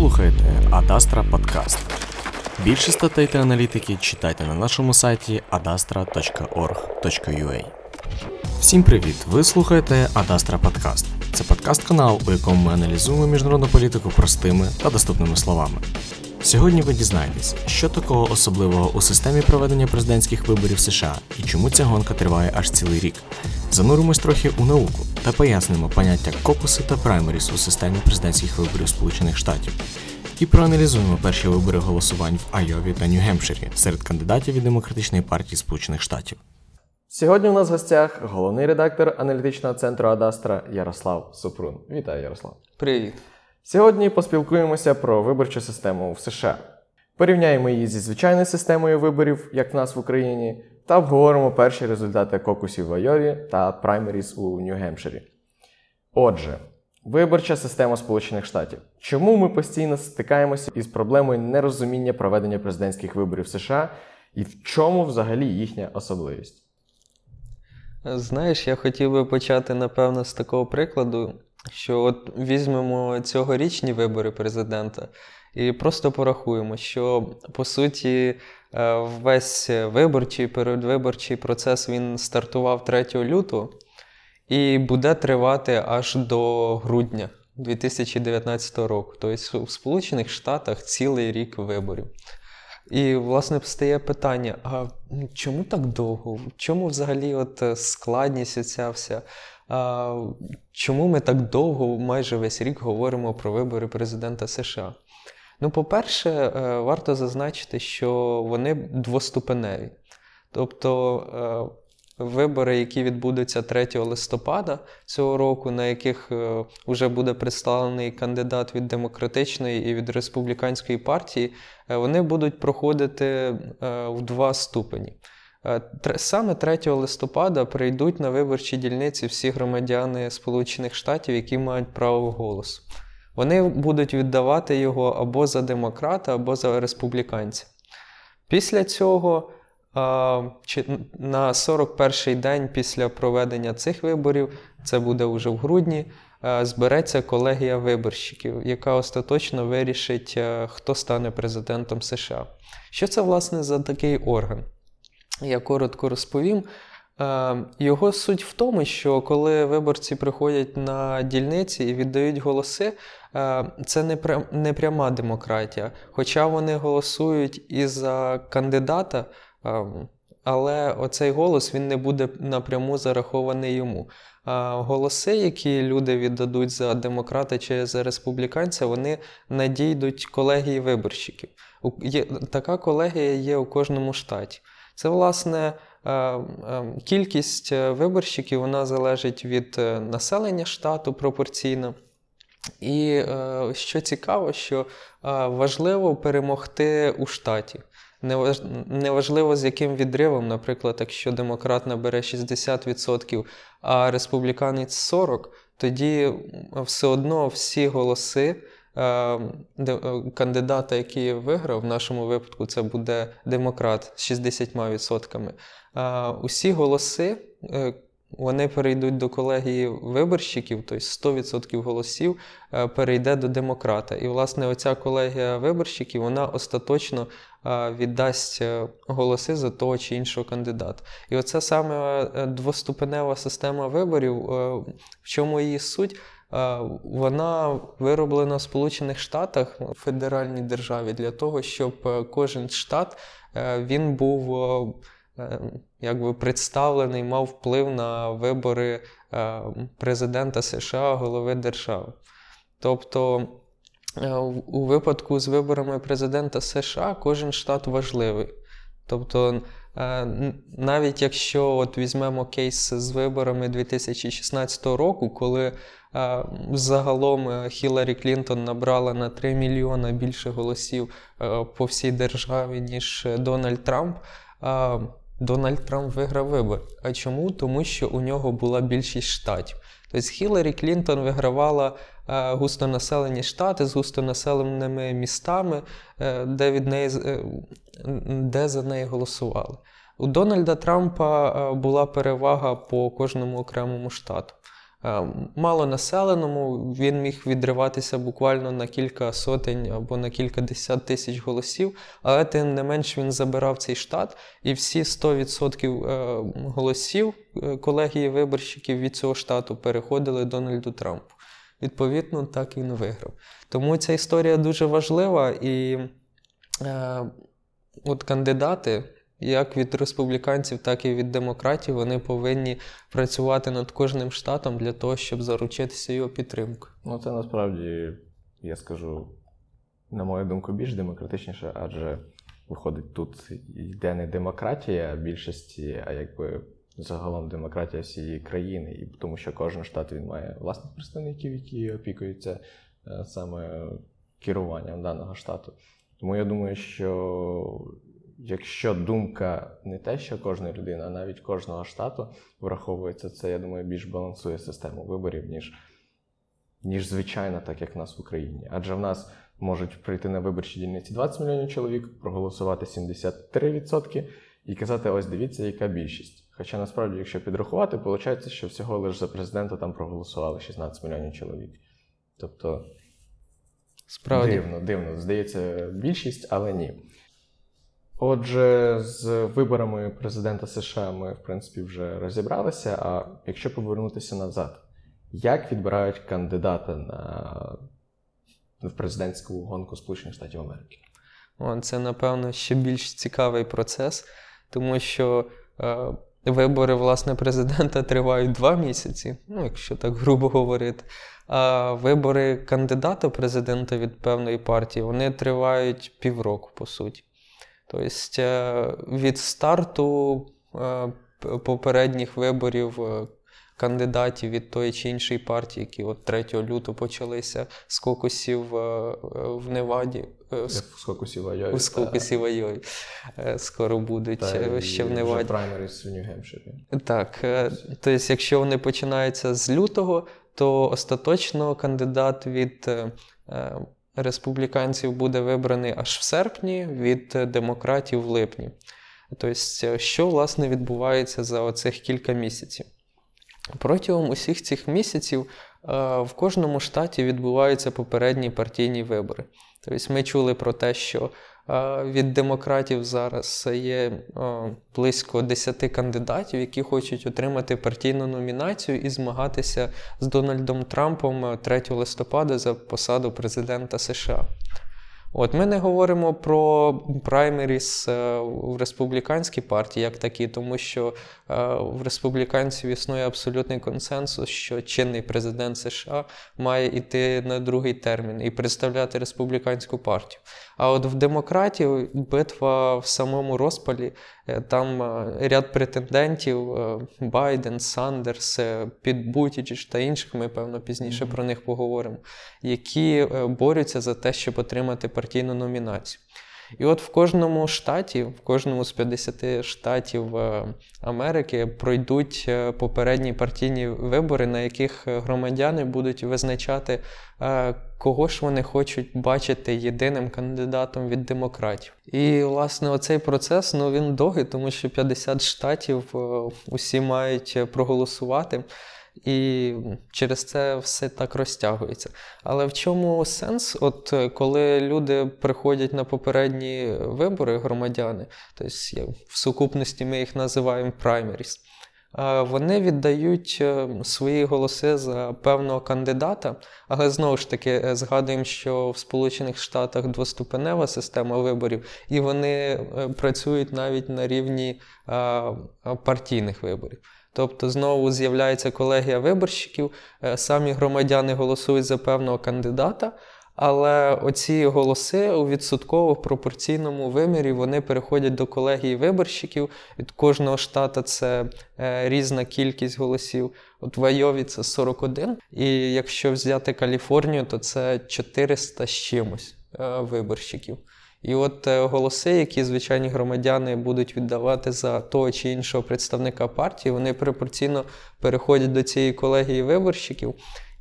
слухаєте Адастра Подкаст. Більше статей та аналітики читайте на нашому сайті adastra.org.ua. Всім привіт! Ви слухаєте Адастра Подкаст. Це подкаст-канал, у якому ми аналізуємо міжнародну політику простими та доступними словами. Сьогодні ви дізнаєтесь, що такого особливого у системі проведення президентських виборів США і чому ця гонка триває аж цілий рік. Зануримось трохи у науку та пояснимо поняття кокуси та праймеріс у системі президентських виборів Сполучених Штатів. І проаналізуємо перші вибори голосувань в Айові та Нью-Гемпширі серед кандидатів від Демократичної партії Сполучених Штатів. Сьогодні у нас в гостях головний редактор аналітичного центру Адастра Ярослав Супрун. Вітаю, Ярослав. Привіт. Сьогодні поспілкуємося про виборчу систему в США. Порівняємо її зі звичайною системою виборів, як в нас в Україні, та обговоримо перші результати кокусів в Айові та праймеріс у Нью-Гемпширі. Отже, виборча система Сполучених Штатів. Чому ми постійно стикаємося із проблемою нерозуміння проведення президентських виборів в США і в чому взагалі їхня особливість? Знаєш, я хотів би почати, напевно, з такого прикладу, що от візьмемо цьогорічні вибори президента і просто порахуємо, що по суті е, весь виборчий передвиборчий процес він стартував 3 лютого і буде тривати аж до грудня 2019 року. Тобто в Сполучених Штатах цілий рік виборів. І, власне, стає питання: а чому так довго? Чому взагалі от складність оця вся? Чому ми так довго, майже весь рік, говоримо про вибори президента США? Ну, по-перше, е, варто зазначити, що вони двоступеневі. Тобто е, вибори, які відбудуться 3 листопада цього року, на яких вже буде представлений кандидат від демократичної і від республіканської партії, вони будуть проходити в два ступені. Саме 3 листопада прийдуть на виборчі дільниці всі громадяни Сполучених Штатів, які мають право голосу. Вони будуть віддавати його або за демократа, або за республіканця. Після цього, на 41-й день після проведення цих виборів, це буде вже в грудні, збереться колегія виборщиків, яка остаточно вирішить, хто стане президентом США. Що це, власне, за такий орган? Я коротко розповім. Його суть в тому, що коли виборці приходять на дільниці і віддають голоси, це не пряма демократія. Хоча вони голосують і за кандидата, але оцей голос він не буде напряму зарахований йому. Голоси, які люди віддадуть за демократа чи за республіканця, вони надійдуть колегії виборщиків. Така колегія є у кожному штаті. Це, власне, е, е, кількість е, виборщиків вона залежить від населення штату пропорційно. І що цікаво, що важливо перемогти у штаті. Неважливо, з яким відривом, наприклад, якщо демократ набере 60%, а республіканець 40%, тоді все одно всі голоси кандидата, який виграв, в нашому випадку це буде демократ з 60%. Е, усі голоси е, вони перейдуть до колегії виборщиків, тобто 100% голосів перейде до демократа. І, власне, оця колегія виборщиків вона остаточно віддасть голоси за того чи іншого кандидата. І оце саме двоступенева система виборів, в чому її суть. Вона вироблена в Сполучених Штатах в федеральній державі для того, щоб е, кожен штат е, він був е, якби представлений, мав вплив на вибори президента США, голови держави. Тобто, у випадку з виборами президента США кожен штат важливий. Тобто, навіть якщо от візьмемо кейс з виборами 2016 року, коли Загалом е, Хіларі Клінтон набрала на 3 мільйона більше голосів е, по всій державі, ніж Дональд Трамп. Дональд Трамп виграв вибори. А чому? Тому що у нього була більшість штатів. Тобто Хіларі Клінтон вигравала е, густонаселені штати з густонаселеними містами, де від неї, де за неї голосували. У Дональда Трампа була перевага по кожному окремому штату. е, малонаселеному, він міг відриватися буквально на кілька сотень або на кілька десят тисяч голосів, але тим не менш він забирав цей штат, і всі 100% е, голосів е, колегії виборщиків від цього штату переходили Дональду Трампу. Відповідно, так він виграв. Тому ця історія дуже важлива, і е, от кандидати, як від республіканців, так і від демократів, вони повинні працювати над кожним штатом для того, щоб заручитися його підтримкою. Ну, це насправді, я скажу, на мою думку, більш демократичніше, адже виходить, тут йде не демократія більшості, а якби загалом демократія всієї країни, і тому що кожен штат він має власних представників, які опікуються е, саме керуванням даного штату. Тому я думаю, що якщо думка не те, що кожна людина, а навіть кожного штату враховується, це я думаю більш балансує систему виборів, ніж ніж звичайно, так як в нас в Україні. Адже в нас можуть прийти на виборчі дільниці 20 мільйонів чоловік, проголосувати 73% і казати: ось дивіться, яка більшість. Хоча насправді, якщо підрахувати, виходить, що всього лише за президента там проголосували 16 мільйонів чоловік. Тобто Справді. дивно, дивно. Здається, більшість, але ні. Отже, з виборами президента США ми, в принципі, вже розібралися. А якщо повернутися назад, як відбирають кандидата на в президентську гонку Сполучених Штатів Америки? О, Це, напевно, ще більш цікавий процес, тому що е, вибори власне президента тривають два місяці, ну, якщо так грубо говорити. А вибори кандидата президента від певної партії вони тривають півроку, по суті. Тобто е, від старту е, попередніх виборів е, кандидатів від тої чи іншої партії, які от 3 лютого почалися з кокусів в Неваді. З кокусів Айові. З кокусів Айові. Скоро будуть Та, ще в Неваді. праймеріс в Нью-Гемпширі. Так. Тобто, якщо вони починаються з лютого, то остаточно кандидат від республіканців буде вибраний аж в серпні, від демократів в липні. Тобто, що власне відбувається за оцих кілька місяців? Протягом усіх цих місяців в кожному штаті відбуваються попередні партійні вибори. Тобто ми чули про те, що від демократів зараз є близько 10 кандидатів, які хочуть отримати партійну номінацію і змагатися з Дональдом Трампом 3 листопада за посаду президента США. От Ми не говоримо про праймеріс е, в республіканській партії як такі, тому що е, в республіканців існує абсолютний консенсус, що чинний президент США має йти на другий термін і представляти республіканську партію. А от в демократів битва в самому розпалі, е, там ряд претендентів: Байден, Сандерс, Піт Бутіч та інших, ми певно пізніше про них поговоримо, які борються за те, щоб отримати партійну номінацію. І от в кожному штаті, в кожному з 50 штатів е, Америки пройдуть е, попередні партійні вибори, на яких громадяни будуть визначати, е, кого ж вони хочуть бачити єдиним кандидатом від демократів. І, власне, оцей процес ну, він довгий, тому що 50 штатів усі мають проголосувати. І через це все так розтягується. Але в чому сенс? От е, коли люди приходять на попередні вибори, громадяни, тобто в сукупності ми їх називаємо праймеріс, вони віддають е, свої голоси за певного кандидата, але знову ж таки е, згадуємо, що в Сполучених Штатах двоступенева система виборів, і вони працюють навіть на рівні партійних виборів. Тобто знову з'являється колегія виборщиків, е, самі громадяни голосують за певного кандидата, але оці голоси у відсотково пропорційному вимірі вони переходять до колегії виборщиків. Від кожного штата це е, різна кількість голосів. От в Айові це 41, і якщо взяти Каліфорнію, то це 400 з чимось е, виборщиків. І от е, голоси, які звичайні громадяни будуть віддавати за того чи іншого представника партії, вони пропорційно переходять до цієї колегії виборщиків.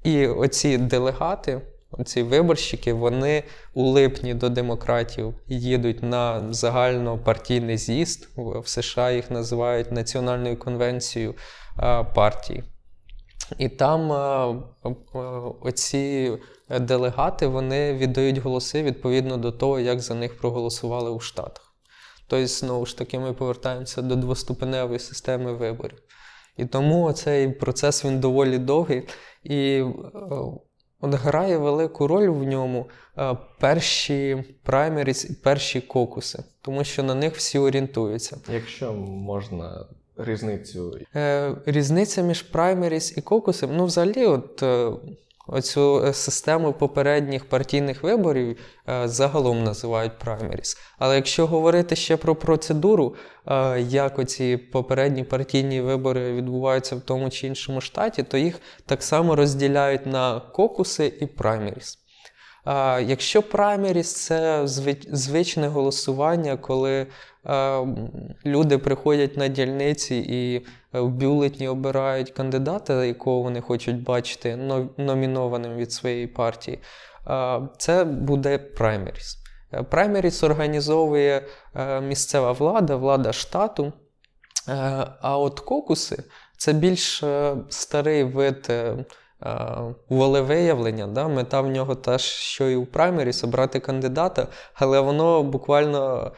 І оці делегати, оці виборщики, вони у липні до демократів їдуть на загальнопартійний з'їзд. В США їх називають Національною конвенцією партії. І там оці делегати вони віддають голоси відповідно до того, як за них проголосували у Штатах. Тобто, знову ж таки, ми повертаємося до двоступеневої системи виборів. І тому цей процес він доволі довгий. І е, от грає велику роль в ньому е, перші праймеріс і перші кокуси, тому що на них всі орієнтуються. Якщо можна різницю. Е, Різниця між праймеріс і кокусом, ну, взагалі, от. Оцю е, систему попередніх партійних виборів е, загалом називають праймеріс. Але якщо говорити ще про процедуру, е, як оці попередні партійні вибори відбуваються в тому чи іншому штаті, то їх так само розділяють на кокуси і праймеріс. Якщо праймеріс це звичне голосування, коли люди приходять на дільниці і е, в бюлетні обирають кандидата, якого вони хочуть бачити, номінованим від своєї партії, е, це буде праймеріс. Е, Праймеріс організовує е, місцева влада, влада штату. Е, А от кокуси це більш е, старий вид е, е, волевиявлення. Да? Мета в нього та що і у праймеріс, обрати кандидата, але воно буквально е,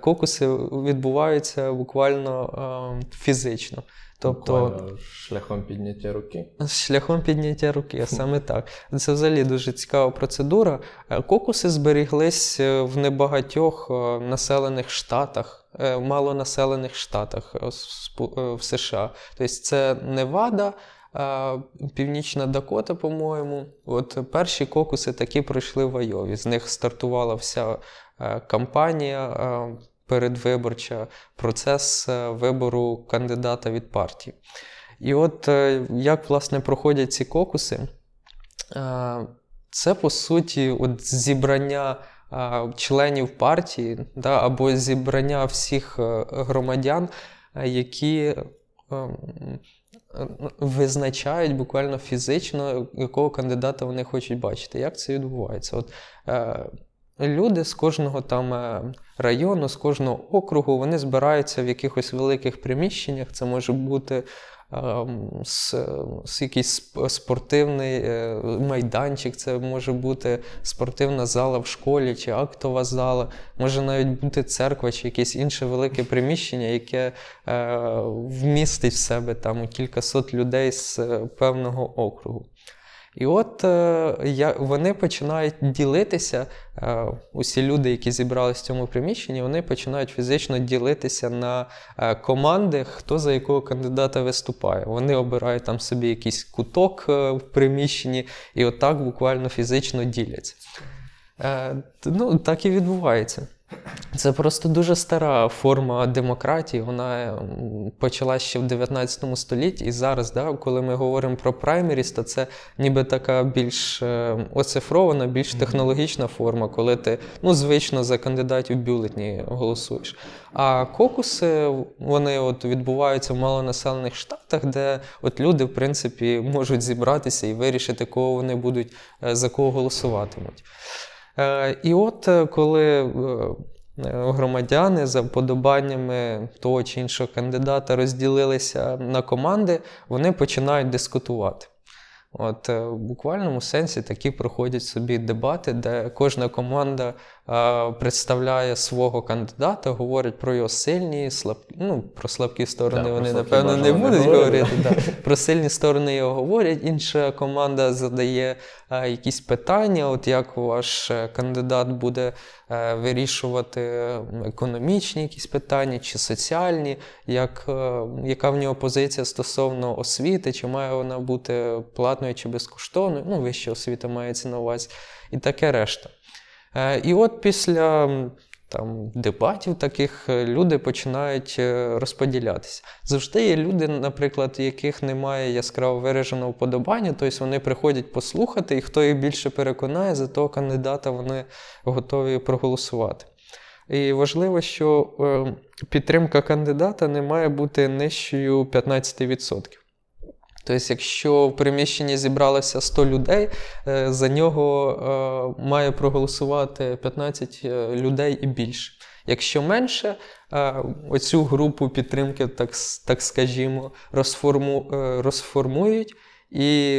кокуси відбуваються буквально е, фізично. Тобто Буквально шляхом підняття руки. Шляхом підняття руки, саме так. Це взагалі дуже цікава процедура. Е, Кокуси зберіглись е, в небагатьох е, населених штатах, е, малонаселених штатах е, е, в США. Тобто це Невада, е, Північна Дакота, по-моєму. От перші кокуси такі пройшли в Айові. З них стартувала вся е, кампанія. е, Передвиборча процес е, вибору кандидата від партії. І от е, як власне проходять ці кокуси, Е, це по суті от зібрання е, членів партії да, або зібрання всіх е, громадян, е, які е, е, визначають буквально фізично, якого кандидата вони хочуть бачити. Як це відбувається? От, е, Люди з кожного там е, району, з кожного округу, вони збираються в якихось великих приміщеннях. Це може бути ем, с, с якийсь спортивний е, майданчик, це може бути спортивна зала в школі чи актова зала, може навіть бути церква чи якесь інше велике приміщення, яке е, вмістить в себе там кількасот людей з певного округу. І от е, я, вони починають ділитися, е, усі люди, які зібралися в цьому приміщенні, вони починають фізично ділитися на е, команди, хто за якого кандидата виступає. Вони обирають там собі якийсь куток в приміщенні і отак буквально фізично діляться. Ну, так і відбувається. Це просто дуже стара форма демократії. Вона м, почалась ще в 19 столітті, і зараз, да, коли ми говоримо про праймеріс, то це ніби така більш е, оцифрована, більш технологічна форма, коли ти ну, звично за кандидатів в бюлетні голосуєш. А кокуси вони от відбуваються в малонаселених штатах, де от люди, в принципі, можуть зібратися і вирішити, кого вони будуть е, за кого голосуватимуть. Е, І от е, коли е, громадяни за вподобаннями того чи іншого кандидата розділилися на команди, вони починають дискутувати. От в буквальному сенсі такі проходять собі дебати, де кожна команда представляє свого кандидата, говорить про його сильні, слаб... ну, про слабкі сторони про вони, слабкі напевно, не будуть говорити. говорити. Да. Про сильні сторони його говорять. Інша команда задає е, якісь питання, от як ваш е, кандидат буде е, вирішувати економічні якісь питання чи соціальні, як, е, яка в нього позиція стосовно освіти, чи має вона бути платною чи безкоштовною, ну, вища освіта мається на увазі, і таке решта. Е, І от після там, дебатів таких е, люди починають е, розподілятися. Завжди є люди, наприклад, яких немає яскраво вираженого вподобання, тобто вони приходять послухати, і хто їх більше переконає, за того кандидата вони готові проголосувати. І важливо, що е, підтримка кандидата не має бути нижчою 15%. Тобто, якщо в приміщенні зібралося 100 людей, е, за нього е, має проголосувати 15 е, людей і більше. Якщо менше, оцю групу підтримки, так, так скажімо, розформу, розформують І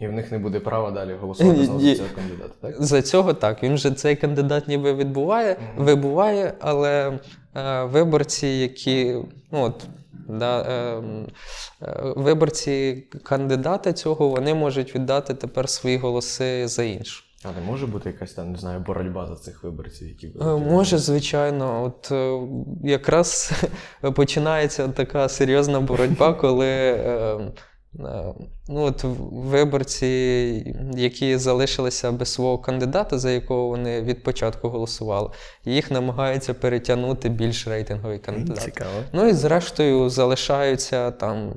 І в них не буде права далі голосувати знову за цього кандидата, так? за цього так. Він же цей кандидат ніби відбуває, Мгм. вибуває, але е, виборці, які ну от. Да, е, е, виборці кандидата цього вони можуть віддати тепер свої голоси за іншу. А не може бути якась там, не знаю, боротьба за цих виборців, які Е, будуть? Може, звичайно, от е, якраз починається така серйозна боротьба, коли е, е, ну, от виборці, які залишилися без свого кандидата, за якого вони від початку голосували, їх намагаються перетягнути більш рейтинговий кандидат. Цікаво. Ну і зрештою залишаються там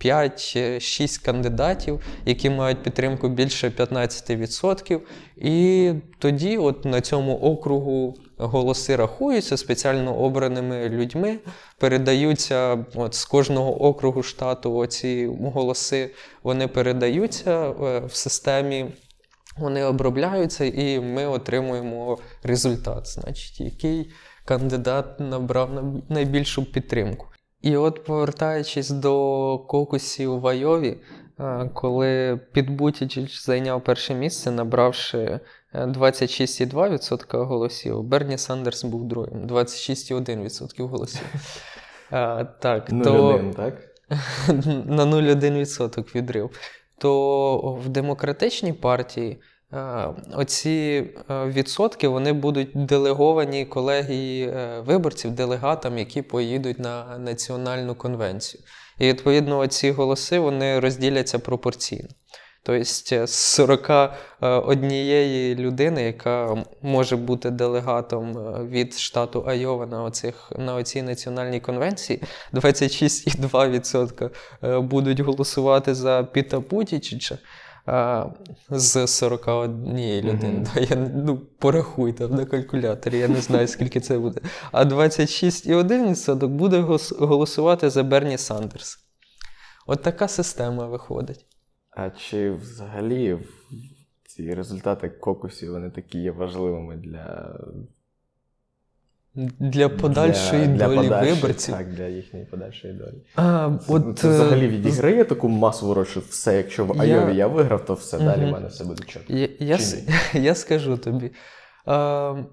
5-6 кандидатів, які мають підтримку більше 15%. І тоді, от на цьому округу, голоси рахуються спеціально обраними людьми, передаються от з кожного округу штату. Оці голоси вони передаються е, в системі. Вони обробляються, і ми отримуємо результат, значить, який кандидат набрав найбільшу підтримку. І от, повертаючись до кокусів в Айові, е, коли Піт Бутіджич зайняв перше місце, набравши 26,2% голосів, Берні Сандерс був другим, 26,1% голосів. Е, Так, Ну, то один, так? на 0,1% відрив. То в демократичній партії е, оці відсотки вони будуть делеговані колегії е, виборців, делегатам, які поїдуть на національну конвенцію. І відповідно ці голоси вони розділяться пропорційно. Тобто з 41 людини, яка може бути делегатом е, від штату Айова на, оцих, на оцій національній конвенції, 26,2% е, будуть голосувати за Піта Путічича. З 41 людини. Да, я, ну, порахуй там на калькуляторі, я не знаю, скільки це буде. А 26,1% буде голосувати за Берні Сандерс. От така система виходить. А чи взагалі ці результати кокусів вони такі є важливими для, Для подальшої для, долі для виборців. Так, для їхньої подальшої долі. А, от, це е, взагалі відіграє таку масову роль, що все, якщо в Я- Айові я виграв, то все далі в мене все буде чітко. Я, я, я скажу тобі. Е,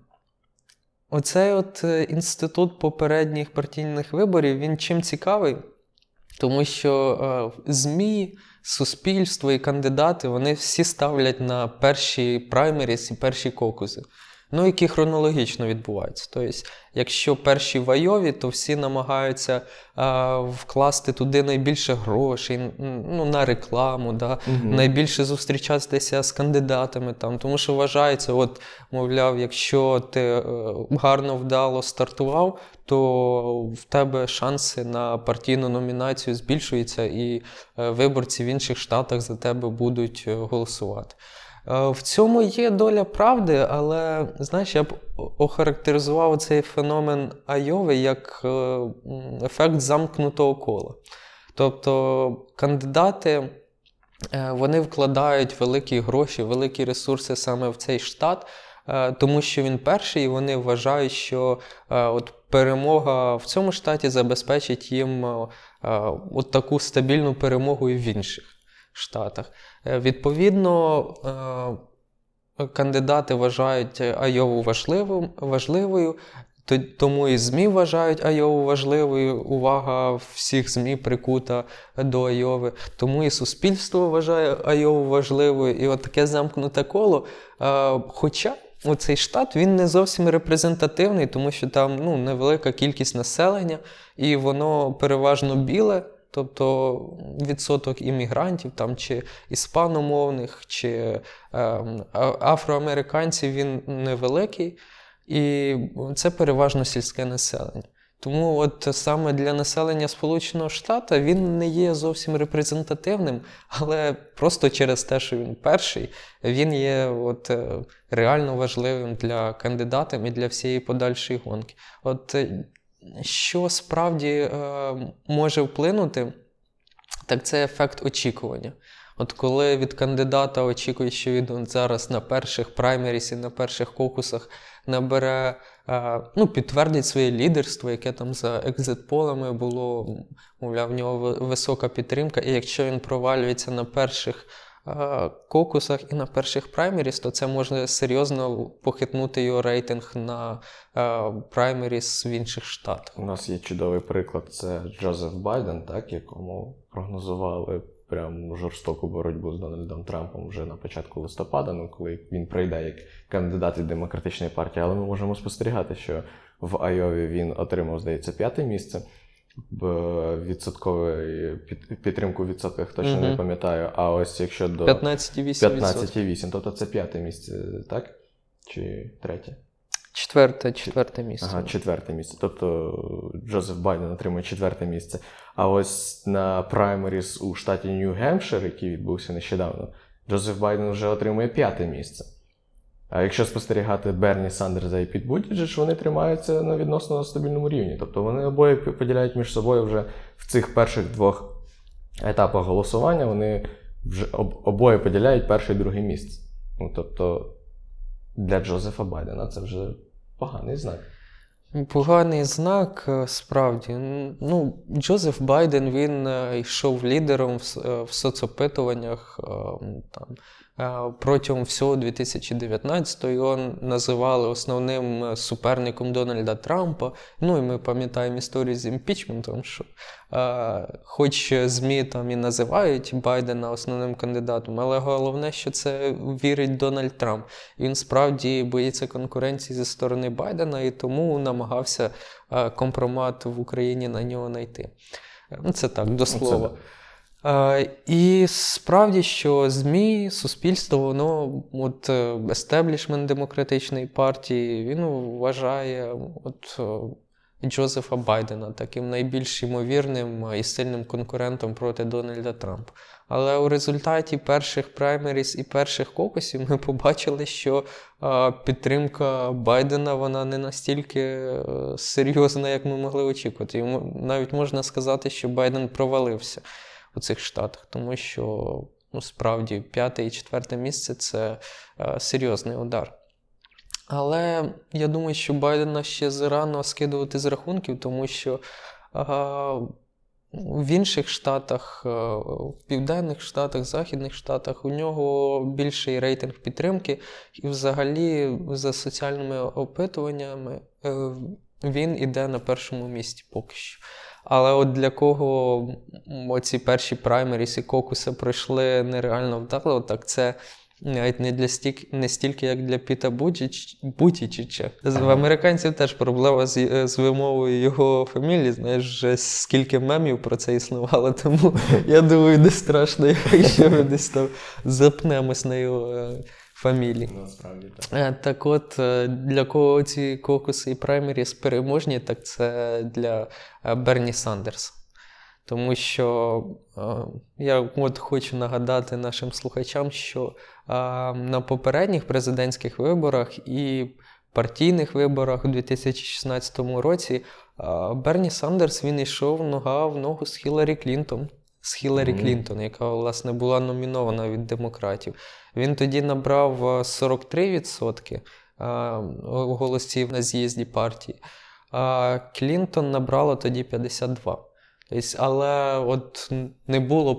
оцей от е, інститут попередніх партійних виборів, він чим цікавий, тому що е, ЗМІ, суспільство і кандидати вони всі ставлять на перші праймеріс і перші кокуси. Ну, які хронологічно відбуваються. Тобто, якщо перші в Айові, то всі намагаються е, вкласти туди найбільше грошей ну, на рекламу, да, Мгм. найбільше зустрічатися з кандидатами, там, тому що вважається, от, мовляв, якщо ти е, гарно вдало стартував, то в тебе шанси на партійну номінацію збільшуються, і е, виборці в інших штатах за тебе будуть е, голосувати. Е, В цьому є доля правди, але знаєш, я б охарактеризував цей феномен Айови як е, ефект замкнутого кола. Тобто кандидати е, вони вкладають великі гроші, великі ресурси саме в цей штат, тому що він перший, і вони вважають, що от перемога в цьому штаті забезпечить їм от таку стабільну перемогу і в інших штатах. Е, Відповідно, е, кандидати вважають Айову важливим, важливою, тому і ЗМІ вважають Айову важливою. Увага всіх ЗМІ прикута до Айови. Тому і суспільство вважає Айову важливою. І от таке замкнуте коло. Е, Хоча цей штат він не зовсім репрезентативний, тому що там ну, невелика кількість населення, і воно переважно біле. Тобто відсоток іммігрантів там, чи іспаномовних, чи а- афроамериканців він невеликий, і це переважно сільське населення. Тому от саме для населення Сполученого Штата він не є зовсім репрезентативним, але просто через те, що він перший, він є от, е, реально важливим для кандидатів і для всієї подальшої гонки. От е, що справді е, може вплинути, так це ефект очікування. От коли від кандидата очікують, що він зараз на перших праймерісі, на перших кокусах набере е, ну, підтвердить своє лідерство, яке там за екзит-полами було, мовляв, в нього висока підтримка. І якщо він провалюється на перших кокусах і на перших праймеріс, то це може серйозно похитнути його рейтинг на праймеріс в інших штатах. У нас є чудовий приклад, це Джозеф Байден, так, якому прогнозували прям жорстоку боротьбу з Дональдом Трампом вже на початку листопада, ну коли він прийде як кандидат від демократичної партії. Але ми можемо спостерігати, що в Айові він отримав, здається, п'яте місце. Відсотковий підтримку в відсотках точно не пам'ятаю. А ось якщо до 15,8%. 15,8, тобто це п'яте місце, так? Чи третє? Четверте, четверте місце. Ага, четверте місце. Тобто Джозеф Байден отримує четверте місце. А ось на праймеріс у штаті Нью-Гемпшир, який відбувся нещодавно, Джозеф Байден вже отримує п'яте місце. А якщо спостерігати Берні Сандерса і Піт Бутіджич, вони тримаються на відносно стабільному рівні. Тобто вони обоє поділяють між собою вже в цих перших двох етапах голосування, вони вже об- обоє поділяють перше і друге місце. Ну, тобто для Джозефа Байдена це вже поганий знак. Поганий знак, е, справді. Ну, Джозеф Байден він е, йшов лідером в, е, соцопитуваннях там, протягом всього 2019-го. Його називали основним е, суперником Дональда Трампа. Ну і ми пам'ятаємо історію з імпічментом, що е, хоч ЗМІ там і називають Байдена основним кандидатом, але головне, що це вірить Дональд Трамп. Він справді боїться конкуренції зі сторони Байдена і тому намагався е, компромат в Україні на нього знайти. Е, Ну, це так, до слова. І справді, що ЗМІ, суспільство, воно, от е, естеблішмент демократичної партії, він вважає от, е, Джозефа Байдена таким найбільш ймовірним е, і сильним конкурентом проти Дональда Трампа. Але у результаті перших праймеріс і перших кокусів ми побачили, що підтримка Байдена вона не настільки серйозна, як ми могли очікувати. Йому навіть можна сказати, що Байден провалився у цих штатах, тому що ну, справді п'яте і четверте місце це е, серйозний удар. Але я думаю, що Байдена ще зарано скидувати з рахунків, тому що е, в інших штатах, е, в південних штатах, західних штатах у нього більший рейтинг підтримки, і взагалі за соціальними опитуваннями він іде на першому місці поки що. Але от для кого оці перші праймеріс і кокуси пройшли нереально вдало, так це навіть не для стільки, не стільки, як для Піта Бутіч- Бутічича. В американців теж проблема з, е, з вимовою його фамілії. Знаєш, вже скільки мемів про це існувало, тому я думаю, не страшно, якщо ми десь там запнемось на його фамілії. Насправді так. Е, Так от, е, для кого ці кокуси і праймеріс переможні, так це для е, Берні Сандерса. Тому що я от хочу нагадати нашим слухачам, що на попередніх президентських виборах і партійних виборах у 2016 році Берні Сандерс він йшов нога в ногу з Хіларі Клінтон. З Хіларі Мгм. Клінтон, яка власне була номінована від демократів. Він тоді набрав е, 43% е, голосів на з'їзді партії, а Клінтон набрала тоді 52%. Тобто, але от не було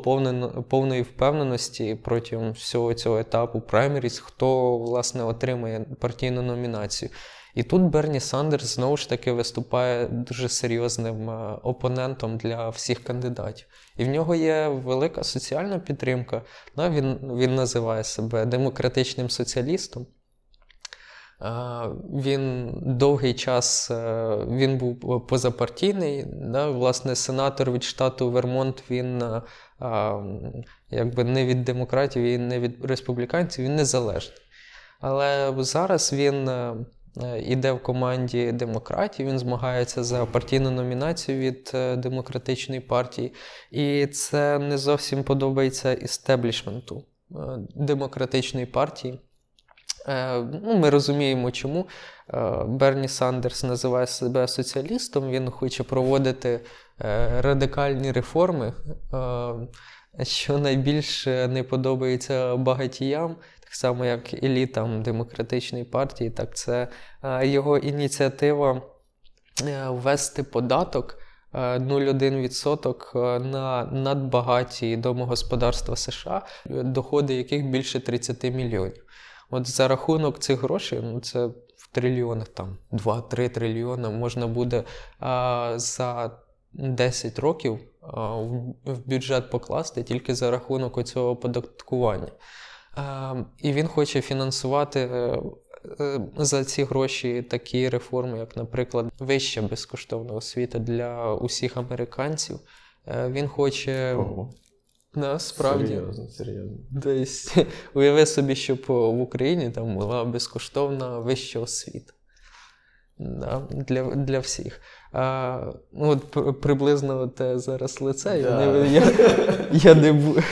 повної впевненості протягом всього цього етапу праймеріс, хто власне отримає партійну номінацію. І тут Берні Сандерс знову ж таки виступає дуже серйозним е, опонентом для всіх кандидатів. І в нього є велика соціальна підтримка. Да, він, він називає себе демократичним соціалістом. Е, Він довгий час е, він був позапартійний. Да? Власне, сенатор від штату Вермонт, він якби не від демократів і не від республіканців, він незалежний. Але зараз він іде в команді демократів, він змагається за партійну номінацію від е, демократичної партії. І це не зовсім подобається істеблішменту е, демократичної партії. Е, Ну, ми розуміємо, чому Е, Берні Сандерс називає себе соціалістом. Він хоче проводити е, радикальні реформи, е, що найбільше не подобається багатіям, так само як елітам демократичної партії, так це е, його ініціатива е, ввести податок е, 0,1% на надбагаті домогосподарства США, доходи яких більше 30 мільйонів. От за рахунок цих грошей, ну це в трильйонах, там 2-3 трильйони, можна буде а, за 10 років а, в, бюджет покласти тільки за рахунок оцього оподаткування. А, і він хоче фінансувати е, е, за ці гроші такі реформи, як, наприклад, вища безкоштовна освіта для усіх американців. Е, Він хоче Ого. насправді. Серйозно, серйозно. Тобто, уяви собі, щоб в Україні там була безкоштовна вища освіта. Да, для, для всіх. А, ну, от приблизно те зараз лице. Я, Да. не, я, я не.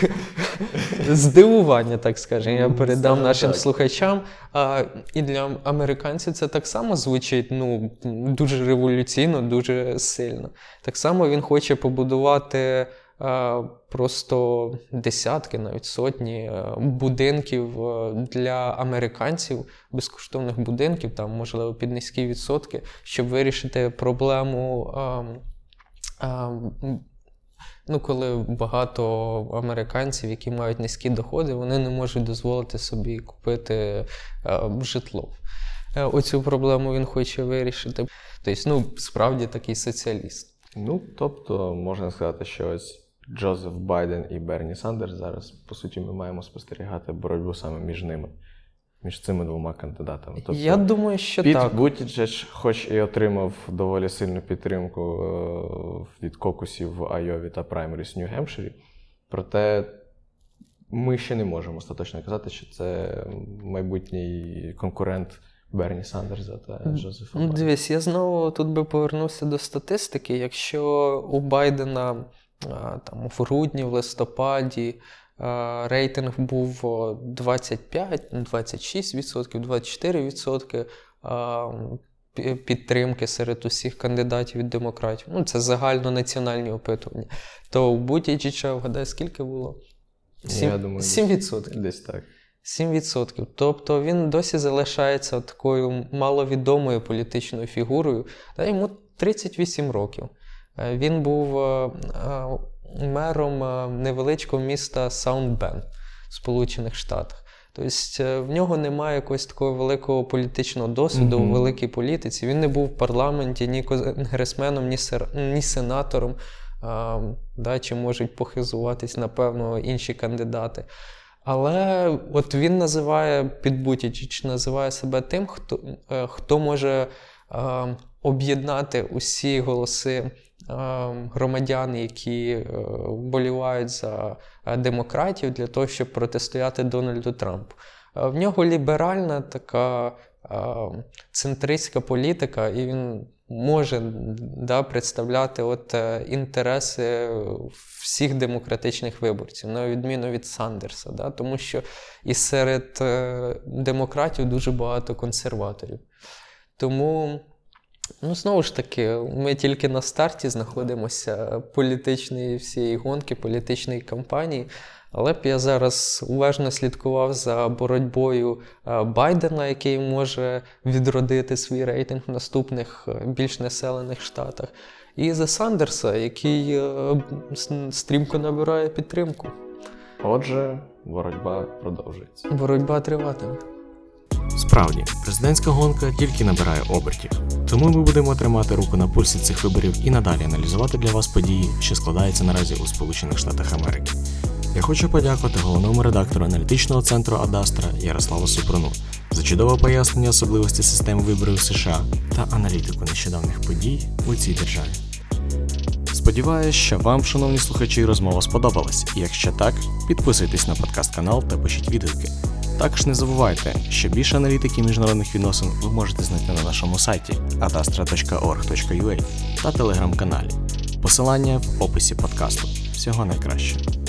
здивування, так скажемо, я Ну, передам саме нашим так. слухачам. А, і для американців це так само звучить ну, дуже революційно, дуже сильно. Так само він хоче побудувати просто десятки, навіть сотні будинків для американців, безкоштовних будинків, там, можливо, під низькі відсотки, щоб вирішити проблему. Ну, коли багато американців, які мають низькі доходи, вони не можуть дозволити собі купити е, житло. Е, Оцю проблему він хоче вирішити. Тобто, ну, справді такий соціаліст. Ну, тобто, можна сказати, що ось Джозеф Байден і Берні Сандерс зараз, по суті, ми маємо спостерігати боротьбу саме між ними, між цими двома кандидатами. Тобто, Я думаю, що Піт так. Бутіджедж, хоч і отримав доволі сильну підтримку е, від кокусів в Айові та праймеріс в Нью-Гемпширі, проте ми ще не можемо остаточно казати, що це майбутній конкурент Берні Сандерса та Джозефа. Байдена. дивись, я знову тут би повернувся до статистики. Якщо у Байдена там, в грудні, в листопаді рейтинг був 25, ну, 26%, 24% підтримки серед усіх кандидатів від демократів. Ну, це загальнонаціональні опитування. То у Бутіджича, вгадай, скільки було? Ну, я думаю, 7%. Десь так. 7%. Тобто він досі залишається такою маловідомою політичною фігурою. Та йому 38 років. Е, Він був е, е, мером е, невеличкого міста Саут-Бенд в Сполучених Штатах. Тобто е, в нього немає якогось такого великого політичного досвіду Мгм. у великій політиці. Він не був в парламенті ні конгресменом, ні, сер- ні сенатором. А, да, чим можуть похизуватись, напевно, інші кандидати. Але от він називає Піт Бутіджич, називає себе тим, хто, е, хто може об'єднати усі голоси громадян, які е, вболівають за е, демократів для того, щоб протистояти Дональду Трампу. Е, В нього ліберальна така центристська політика, і він може да, представляти от, інтереси всіх демократичних виборців, на відміну від Сандерса, да, тому що і серед демократів дуже багато консерваторів. Тому, ну, знову ж таки, ми тільки на старті знаходимося політичної всієї гонки, політичної кампанії. Але б я зараз уважно слідкував за боротьбою е, Байдена, який може відродити свій рейтинг в наступних е, більш населених штатах, і за Сандерса, який е, стрімко набирає підтримку. Отже, боротьба продовжується. Боротьба триватиме. Справді, президентська гонка тільки набирає обертів. Тому ми будемо тримати руку на пульсі цих виборів і надалі аналізувати для вас події, що складаються наразі у Сполучених Штатах Америки. Я хочу подякувати головному редактору аналітичного центру Адастра Ярославу Супруну за чудове пояснення особливості системи виборів США та аналітику нещодавних подій у цій державі. Сподіваюсь, що вам, шановні слухачі, розмова сподобалась. Якщо так, підписуйтесь на подкаст канал та пишіть відгуки. Також не забувайте, що більше аналітики міжнародних відносин ви можете знайти на нашому сайті adastra.org.ua та телеграм-каналі. Посилання в описі подкасту. Всього найкращого.